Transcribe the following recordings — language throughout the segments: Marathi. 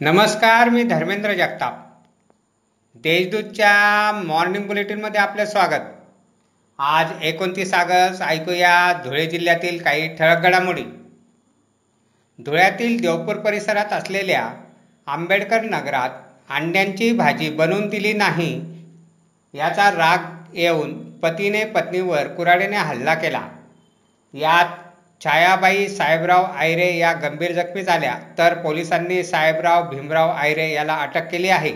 नमस्कार मी धर्मेंद्र जगताप. देशदूतच्या मॉर्निंग बुलेटिनमध्ये आपलं स्वागत. आज एकोणतीस ऑगस्ट ऐकूया धुळे जिल्ह्यातील काही ठळक घडामोडी. धुळ्यातील देवपूर परिसरात असलेल्या आंबेडकर नगरात अंड्यांची भाजी बनवून दिली नाही याचा राग येऊन पतीने पत्नीवर कुऱ्हाडीने हल्ला केला. यात छायाबाई साहेबराव आयरे या गंभीर जखमी झाल्या तर पोलिसांनी साहेबराव भीमराव आयरे याला अटक केली आहे.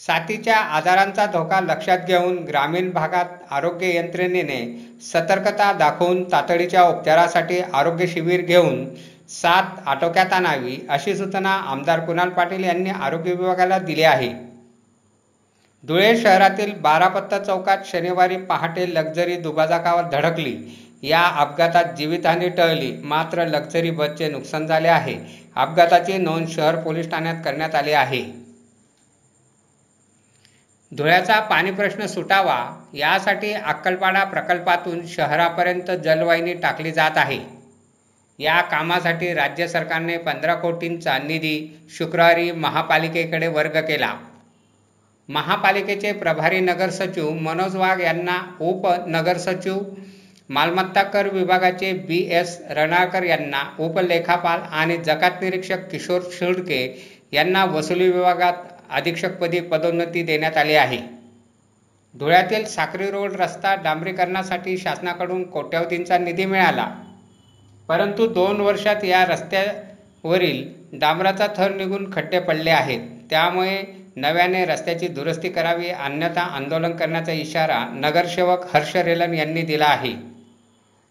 साथीच्या आजारांचा धोका लक्षात घेऊन ग्रामीण भागात आरोग्य यंत्रणेने सतर्कता दाखवून तातडीच्या उपचारासाठी आरोग्य शिबिर घेऊन साथ आटोक्यात आणावी अशी सूचना आमदार कुणाल पाटील यांनी आरोग्य विभागाला दिली आहे. धुळे शहरातील बारापत्ता चौकात शनिवारी पहाटे लक्झरी दुभाजकावर धडकली. या अपघातात जीवितहानी टळली. मात्र लक्झरी बसचे नुकसान झाले आहे. अपघाताची नोंद शहर पोलीस ठाण्यात करण्यात आली आहे. धुळ्याचा पाणी प्रश्न सुटावा यासाठी अक्कलपाडा प्रकल्पातून शहरापर्यंत जलवाहिनी टाकली जात आहे. या कामासाठी राज्य सरकारने पंधरा कोटींचा निधी शुक्रवारी महापालिकेकडे वर्ग केला. महापालिकेचे प्रभारी नगरसचिव मनोज वाघ यांना उपनगरसचिव मालमत्ता कर विभागाचे बी एस रणाळकर यांना उपलेखापाल आणि जकात निरीक्षक किशोर शिर्डके यांना वसुली विभागात अधीक्षकपदी पदोन्नती देण्यात आली आहे. धुळ्यातील साक्री रोड रस्ता डांबरीकरणासाठी शासनाकडून कोट्यवधींचा निधी मिळाला. परंतु दोन वर्षात या रस्त्यावरील डांबराचा थर निघून खड्डे पडले आहेत. त्यामुळे नव्याने रस्त्याची दुरुस्ती करावी अन्यथा आंदोलन करण्याचा इशारा नगरसेवक हर्ष रेलन यांनी दिला आहे.